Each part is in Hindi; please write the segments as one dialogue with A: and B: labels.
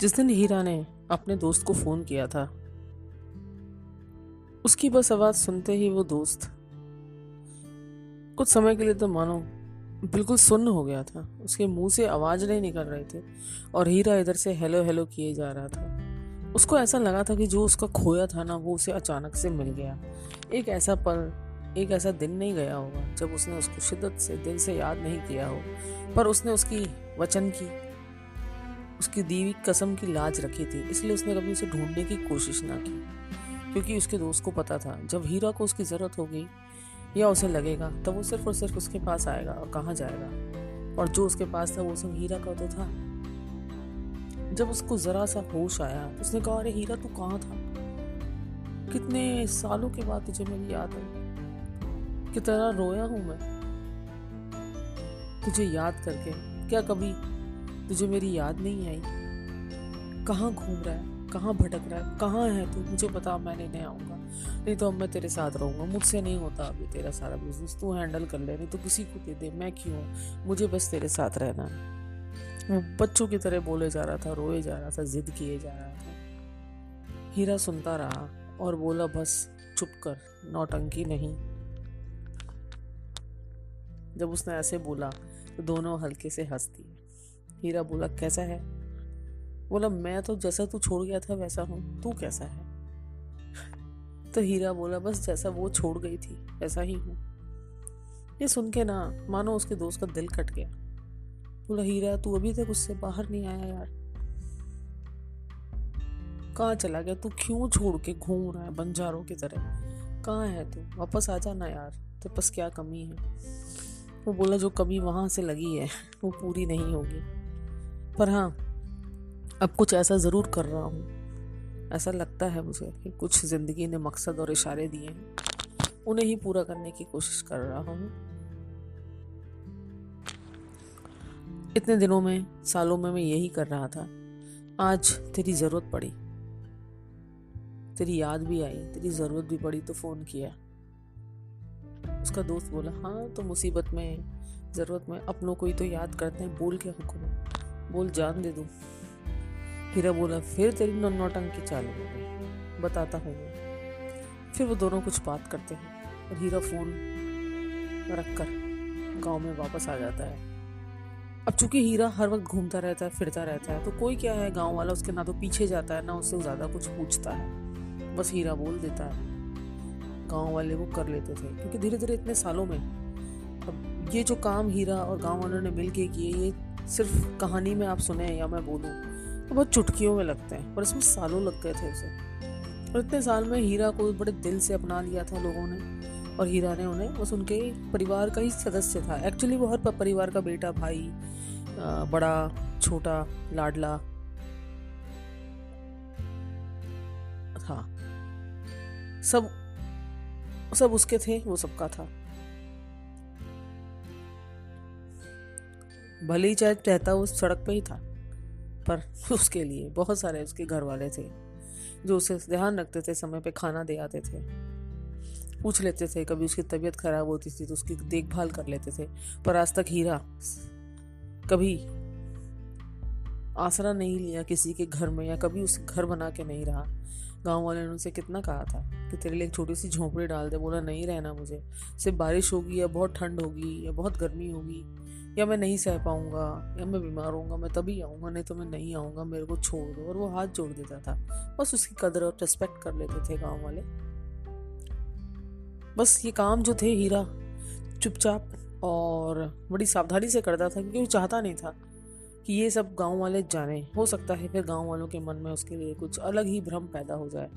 A: जिस दिन हीरा ने अपने दोस्त को फ़ोन किया था, उसकी बस आवाज़ सुनते ही वो दोस्त कुछ समय के लिए तो मानो बिल्कुल सुन्न हो गया था। उसके मुँह से आवाज़ नहीं निकल रही थी और हीरा इधर से हेलो हेलो किए जा रहा था। उसको ऐसा लगा था कि जो उसका खोया था ना, वो उसे अचानक से मिल गया। एक ऐसा पल, एक ऐसा दिन नहीं गया होगा जब उसने उसको शिद्दत से, दिल से याद नहीं किया हो, पर उसने उसकी वचन की उसकी दीवी कसम की लाज रखी थी, इसलिए उसने कभी उसे ढूँढने की कोशिश ना की। क्योंकि उसके दोस्त को पता था, जब हीरा को उसकी ज़रूरत होगी, या उसे लगेगा, तब वो सिर्फ़ और सिर्फ़ उसके पास आएगा और कहाँ जाएगा। और जो उसके पास था, वो सब हीरा का तो था। जब उसको ज़रा सा होश आया तो उसने कहा, अरे हीरा, तू कहाँ था? कितने सालों के बाद तुझे मेरी याद आई? कितना रोया हूँ मैं तुझे याद करके? क्या कभी तुझे मेरी याद नहीं आई, कहाँ घूम रहा है, कहाँ भटक रहा है, कहाँ है तू, मुझे बता मैं लेने आऊँगा। नहीं तो अब मैं तेरे साथ रहूँगा, मुझसे नहीं होता अभी तेरा सारा बिज़नेस तू हैंडल कर ले, नहीं तो किसी को दे दे, मैं क्यों? मुझे बस तेरे साथ रहना है। वो बच्चों की तरह बोले जा रहा था, रोए जा रहा था, जिद किए जा रहा था। हीरा सुनता रहा और बोला, बस, चुप कर, नौटंकी नहीं। जब उसने ऐसे बोला तो दोनों हल्के से हंस दिए हीरा बोला, कैसा है? बोला, मैं तो जैसा तू छोड़ गया था, वैसा हूँ। तू कैसा है? तो हीरा बोला, बस जैसा वो छोड़ गई थी, वैसा ही हूँ। ये सुन के ना, मानो उसके दोस्त का दिल कट गया। बोला, हीरा, तू अभी तक उससे बाहर नहीं आया यार। कहाँ चला गया? तू क्यों छोड़ के घूम रहा है बंजारों की तरह? कहाँ है तू? वापस आ जाना यार, तेरे पास क्या कमी है? वो बोला, जो कमी वहाँ से लगी है, वो पूरी नहीं होगी। पर हाँ अब कुछ ऐसा ज़रूर कर रहा हूँ। ऐसा लगता है मुझे कि कुछ ज़िंदगी ने मकसद और इशारे दिए हैं। उन्हें ही पूरा करने की कोशिश कर रहा हूँ। इतने दिनों में, सालों में मैं यही कर रहा था। आज तेरी ज़रूरत पड़ी। तेरी याद भी आई, तेरी ज़रूरत भी पड़ी तो फ़ोन किया। उसका दोस्त बोला हाँ तो मुसीबत में, ज़रूरत में अपनों को ही तो याद करते हैं, बोल के हुक्म बोल जान दे दूँ। हीरा बोला, फिर तेरी नौटंकी चालू हो गई। बताता हूँ फिर वो दोनों कुछ बात करते हैं और हीरा फ़ोन रख कर गाँव में वापस आ जाता है। अब चूँकि हीरा हर वक्त घूमता रहता है, फिरता रहता है तो कोई क्या है? गाँव वाला उसके ना तो पीछे जाता है, ना उससे ज़्यादा कुछ पूछता है। बस हीरा बोल देता है। गाँव वाले वो कर लेते थे, क्योंकि धीरे धीरे इतने सालों में अब ये जो काम हीरा और गाँव वालों ने मिल के किए, ये सिर्फ़ कहानी में आप सुने या मैं बोलूँ तो बहुत चुटकियों में लगते हैं, पर इसमें सालों लग गए थे उसे। और इतने साल में हीरा को बड़े दिल से अपना लिया था लोगों ने, और हीरा ने उन्हें बस उनके परिवार का ही सदस्य था। एक्चुअली वो हर परिवार का बेटा, भाई बड़ा, छोटा, लाडला था। सब सब उसके थे, वो सबका था। भले ही चाहे रहता उस सड़क पे ही था, पर उसके लिए बहुत सारे उसके घर वाले थे, जो उसे ध्यान रखते थे, समय पे खाना दे आते थे, पूछ लेते थे, कभी उसकी तबीयत खराब होती थी तो उसकी देखभाल कर लेते थे, पर आज तक हीरा कभी आसरा नहीं लिया किसी के घर में या कभी उसे घर बना के नहीं रहा। गाँव वाले ने उनसे कितना कहा था कि तेरे लिए एक छोटी सी झोंपड़ी डाल दे, बोला, नहीं रहना मुझे। सिर्फ़ बारिश होगी या बहुत ठंड होगी या बहुत गर्मी होगी या मैं नहीं सह पाऊँगा, या मैं बीमार होऊँगा, मैं तभी आऊँगा, नहीं तो मैं नहीं आऊँगा, मेरे को छोड़ दो। और वो हाथ जोड़ देता था। बस उसकी कदर और रिस्पेक्ट कर लेते थे गाँव वाले। बस ये काम जो थे हीरा, चुपचाप और बड़ी सावधानी से करता था क्योंकि वो चाहता नहीं था कि ये सब गाँव वाले जाने। हो सकता है फिर गाँव वालों के मन में उसके लिए कुछ अलग ही भ्रम पैदा हो जाए।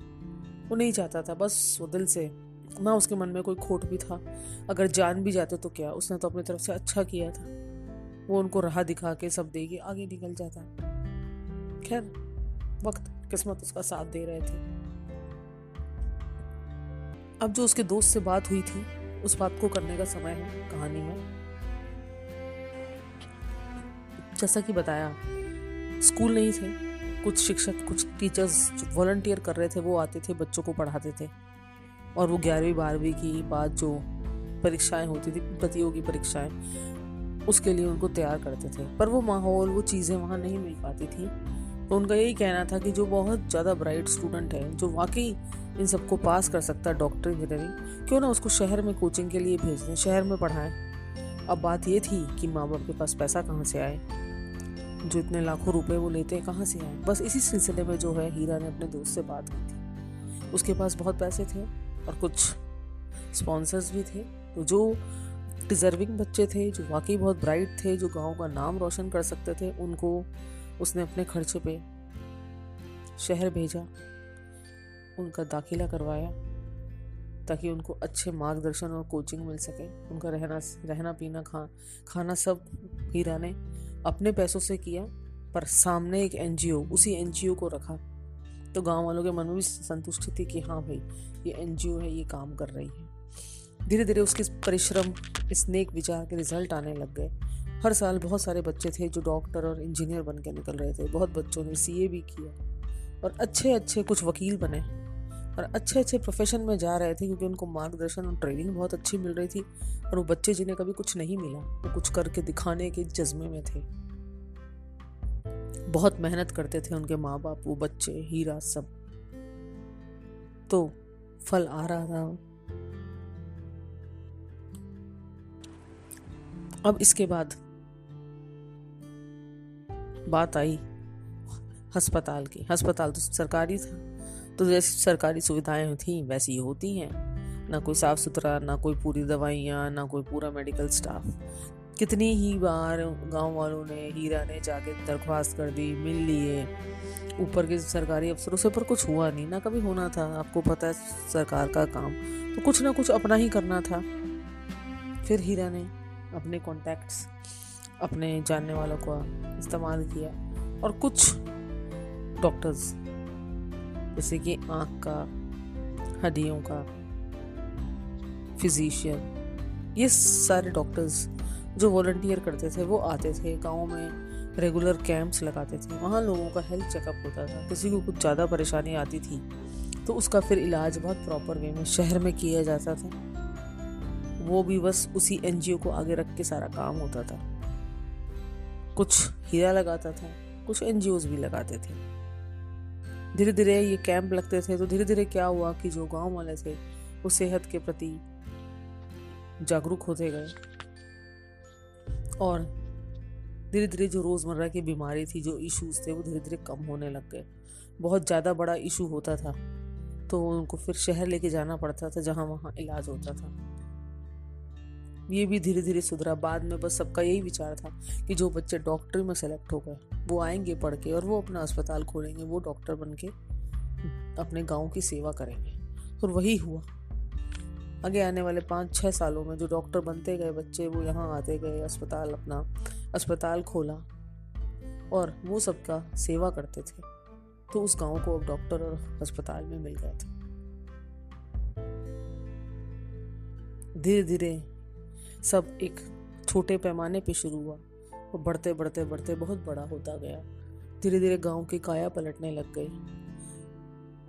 A: वो नहीं चाहता था, बस वो दिल से ना उसके मन में कोई खोट भी था। अगर जान भी जाते तो क्या? उसने तो अपनी तरफ़ से अच्छा किया था। वो उनको राह दिखा के सब दे के आगे निकल जाता। खैर, वक्त, किस्मत उसका साथ दे रहे थे। अब जो उसके दोस्त से बात हुई थी, उस बात को करने का समय है, कहानी में जैसा कि बताया, स्कूल नहीं थे। कुछ शिक्षक, कुछ टीचर्स वॉल्टियर कर रहे थे, वो आते थे, बच्चों को पढ़ाते थे। और वो ग्यारहवीं, बारहवीं की बाद जो परीक्षाएँ होती थी, प्रतियोगी परीक्षाएँ, उसके लिए उनको तैयार करते थे। पर वो माहौल, वो चीज़ें वहाँ नहीं मिल पाती थी। तो उनका यही कहना था कि जो बहुत ज़्यादा ब्राइट स्टूडेंट है, जो वाकई इन सबको पास कर सकता है डॉक्टर इंजीनियरिंग क्यों ना उसको शहर में कोचिंग के लिए भेज दें, शहर में पढ़ाएँ। अब बात ये थी कि माँ बाप के पास पैसा कहाँ से आए? जो इतने लाखों रुपए वो लेते हैं, कहाँ से आए? बस इसी सिलसिले में जो है, हीरा ने अपने दोस्त से बात की थी। उसके पास बहुत पैसे थे। और कुछ स्पॉन्सर्स भी थे। तो जो डिज़र्विंग बच्चे थे, जो वाकई बहुत ब्राइट थे, जो गाँव का नाम रोशन कर सकते थे, उनको उसने अपने खर्चे पे शहर भेजा, उनका दाखिला करवाया, ताकि उनको अच्छे मार्गदर्शन और कोचिंग मिल सके। उनका रहना रहना, पीना, खा, खाना सब हीरा ने अपने पैसों से किया, पर सामने एक एनजीओ उसी एनजीओ को रखा। तो गाँव वालों के मन में भी संतुष्टि थी कि हाँ भाई, ये एनजीओ है, ये काम कर रही है। धीरे धीरे उसके परिश्रम इस नेक विचार के रिज़ल्ट आने लग गए। हर साल बहुत सारे बच्चे थे जो डॉक्टर और इंजीनियर बन के निकल रहे थे। बहुत बच्चों ने सीए भी किया और अच्छे अच्छे कुछ वकील बने और अच्छे अच्छे प्रोफेशन में जा रहे थे क्योंकि उनको मार्गदर्शन और ट्रेनिंग बहुत अच्छी मिल रही थी और वो बच्चे जिन्हें कभी कुछ नहीं मिला, वो कुछ करके दिखाने के जज्बे में थे। बहुत मेहनत करते थे उनके माँ बाप वो बच्चे, हीरा सब। तो फल आ रहा था। अब इसके बाद बात आई अस्पताल की। अस्पताल तो सरकारी था। तो जैसी सरकारी सुविधाएँ थी, वैसी होती हैं। ना कोई साफ़ सुथरा ना कोई पूरी दवाइयाँ, ना कोई पूरा मेडिकल स्टाफ। कितनी ही बार गाँव वालों ने, हीरा ने जाके दरख्वास्त कर दी, मिल लिए। ऊपर के सरकारी अफसरों से पर कुछ हुआ नहीं, ना कभी होना था। आपको पता है, सरकार का काम तो कुछ ना कुछ अपना ही करना था। फिर हीरा ने अपने कॉन्टैक्ट्स अपने जानने वालों का इस्तेमाल किया और कुछ डॉक्टर्स जैसे कि आँख का, हड्डियों का फिजिशियन ये सारे डॉक्टर्स जो वॉल्टियर करते थे, वो आते थे गाँव में रेगुलर कैंप्स लगाते थे। वहाँ लोगों का हेल्थ चेकअप होता था। किसी को कुछ ज़्यादा परेशानी आती थी तो उसका फिर इलाज बहुत प्रॉपर वे में शहर में किया जाता था। वो भी बस उसी एनजीओ को आगे रख के सारा काम होता था। कुछ हीरा लगाता था, कुछ एनजीओ भी लगाते थे। धीरे धीरे ये कैंप लगते थे तो धीरे धीरे क्या हुआ कि जो गाँव वाले थे, वो सेहत के प्रति जागरूक होते गए। और धीरे धीरे जो रोज़मर्रा की बीमारी थी, जो इश्यूज़ थे, वो धीरे धीरे कम होने लग गए। बहुत ज़्यादा बड़ा इशू होता था तो उनको फिर शहर लेके जाना पड़ता था, जहाँ वहाँ इलाज होता था। ये भी धीरे धीरे सुधरा। बाद में बस सबका यही विचार था कि जो बच्चे डॉक्टर में सेलेक्ट हो गए, वो आएँगे पढ़ के और वो अपना अस्पताल खोलेंगे, वो डॉक्टर बन के अपने गाँव की सेवा करेंगे। और वही हुआ। आगे आने वाले पाँच छः सालों में जो डॉक्टर बनते गए बच्चे, वो यहाँ आते गए, अस्पताल अपना, अस्पताल खोला और वो सबका सेवा करते थे। तो उस गाँव को अब डॉक्टर और अस्पताल में मिल गया था। धीरे धीरे सब एक छोटे पैमाने पे शुरू हुआ और बढ़ते बढ़ते बढ़ते बहुत बड़ा होता गया। धीरे धीरे गाँव की काया पलटने लग गई।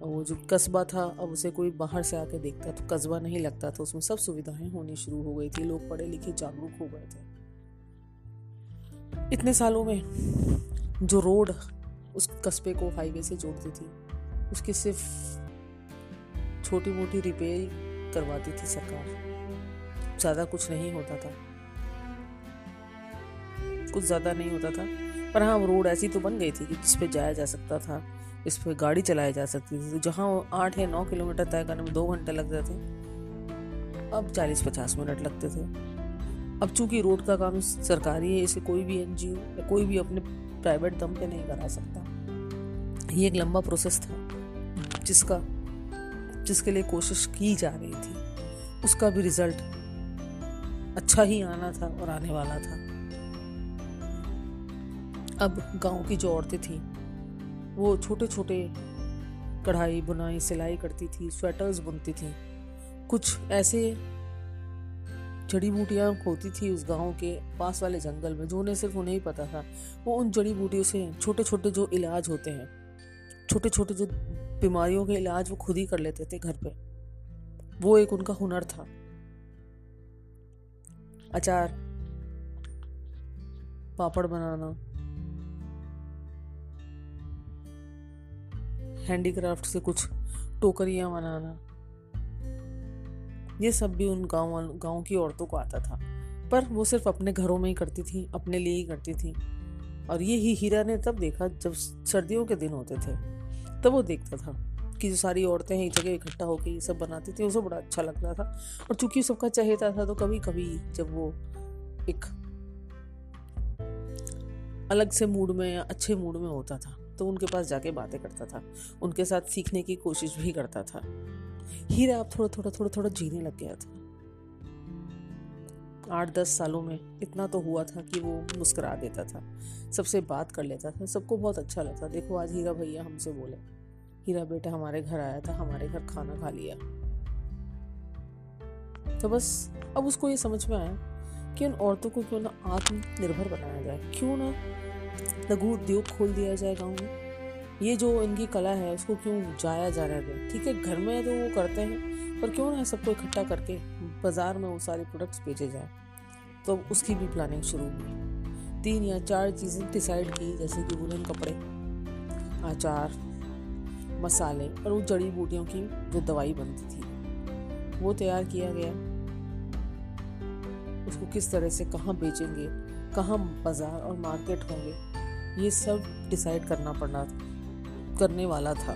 A: वो जो कस्बा था, अब उसे कोई बाहर से आके देखता तो कस्बा नहीं लगता था। उसमें सब सुविधाएँ होनी शुरू हो गई थी। लोग पढ़े लिखे जागरूक हो गए थे। इतने सालों में जो रोड उस कस्बे को हाईवे से जोड़ती थी, उसकी सिर्फ़ छोटी मोटी रिपेयर करवाती थी सरकार। ज़्यादा कुछ नहीं होता था। कुछ ज़्यादा नहीं होता था। पर हाँ रोड ऐसी तो बन गई थी कि जिस पे जाया जा सकता था। इस पर गाड़ी चलाई जा सकती थी। जहाँ आठ या नौ किलोमीटर तय करने में दो घंटे लगते थे, अब चालीस पचास मिनट लगते थे। अब चूँकि रोड का काम सरकारी है, इसे कोई भी एनजीओ या कोई भी अपने प्राइवेट दम पे नहीं करा सकता। ये एक लंबा प्रोसेस था, जिसका, जिसके लिए कोशिश की जा रही थी। उसका भी रिज़ल्ट अच्छा ही आना था और आने वाला था। अब गाँव की जो औरतें थी वो छोटे छोटे कढ़ाई बुनाई, सिलाई करती थी स्वेटर्स बुनती थी। कुछ ऐसे जड़ी बूटियाँ होती थी उस गाँव के पास वाले जंगल में, जो उन्हें सिर्फ़ उन्हें ही पता था। वो उन जड़ी बूटियों से छोटे छोटे जो इलाज होते हैं छोटे छोटे जो बीमारियों के इलाज वो खुद ही कर लेते थे घर पे। वो एक उनका हुनर था। अचार, पापड़ बनाना हैंडीक्राफ्ट से कुछ टोकरियाँ बनाना। ये सब भी उन गाँव गाँव की औरतों को आता था। पर वो सिर्फ़ अपने घरों में ही करती थी, अपने लिए ही करती थी। और ये ही हीरा ने तब देखा जब सर्दियों के दिन होते थे। तब वो देखता था कि जो सारी औरतें एक जगह इकट्ठा होकर ये सब बनाती थी, उसे बड़ा अच्छा लगता था। और चूँकि सबका चहेता था तो कभी कभी जब वो एक अलग से मूड में या अच्छे मूड में होता था तो उनके पास जाके बातें करता था। उनके साथ सीखने की कोशिश भी करता था। हीरा अब थोड़ा थोड़ा थोड़ा थोड़ा जीने लग गया था। आठ, दस सालों में इतना तो हुआ था कि वो मुस्कुरा देता था। सबसे बात कर लेता था। सबको बहुत अच्छा लगता। देखो, आज हीरा भैया हमसे बोले, हीरा बेटा, हमारे घर आया था। हमारे घर खाना खा लिया। तो बस, अब उसको ये समझ में आया कि उन औरतों को क्यों ना आत्मनिर्भर बनाया जाए? क्यों ना लघु उद्योग खोल दिया जाए गाँव में। ये जो इनकी कला है, उसको क्यों जाया जा रहा है ठीक है, घर में तो वो करते हैं, पर क्यों ना सबको इकट्ठा करके बाज़ार में वो सारे प्रोडक्ट्स बेचे जाए? तो उसकी भी प्लानिंग शुरू हुई। तीन या चार चीज़ें डिसाइड की, जैसे कि वुलन कपड़े, अचार, मसाले, और वो जड़ी बूटियों की जो दवाई बनती थी, वो तैयार किया गया। उसको किस तरह से कहाँ बेचेंगे? कहाँ बाज़ार और मार्केट होंगे ये सब डिसाइड करना पड़ना करने वाला था।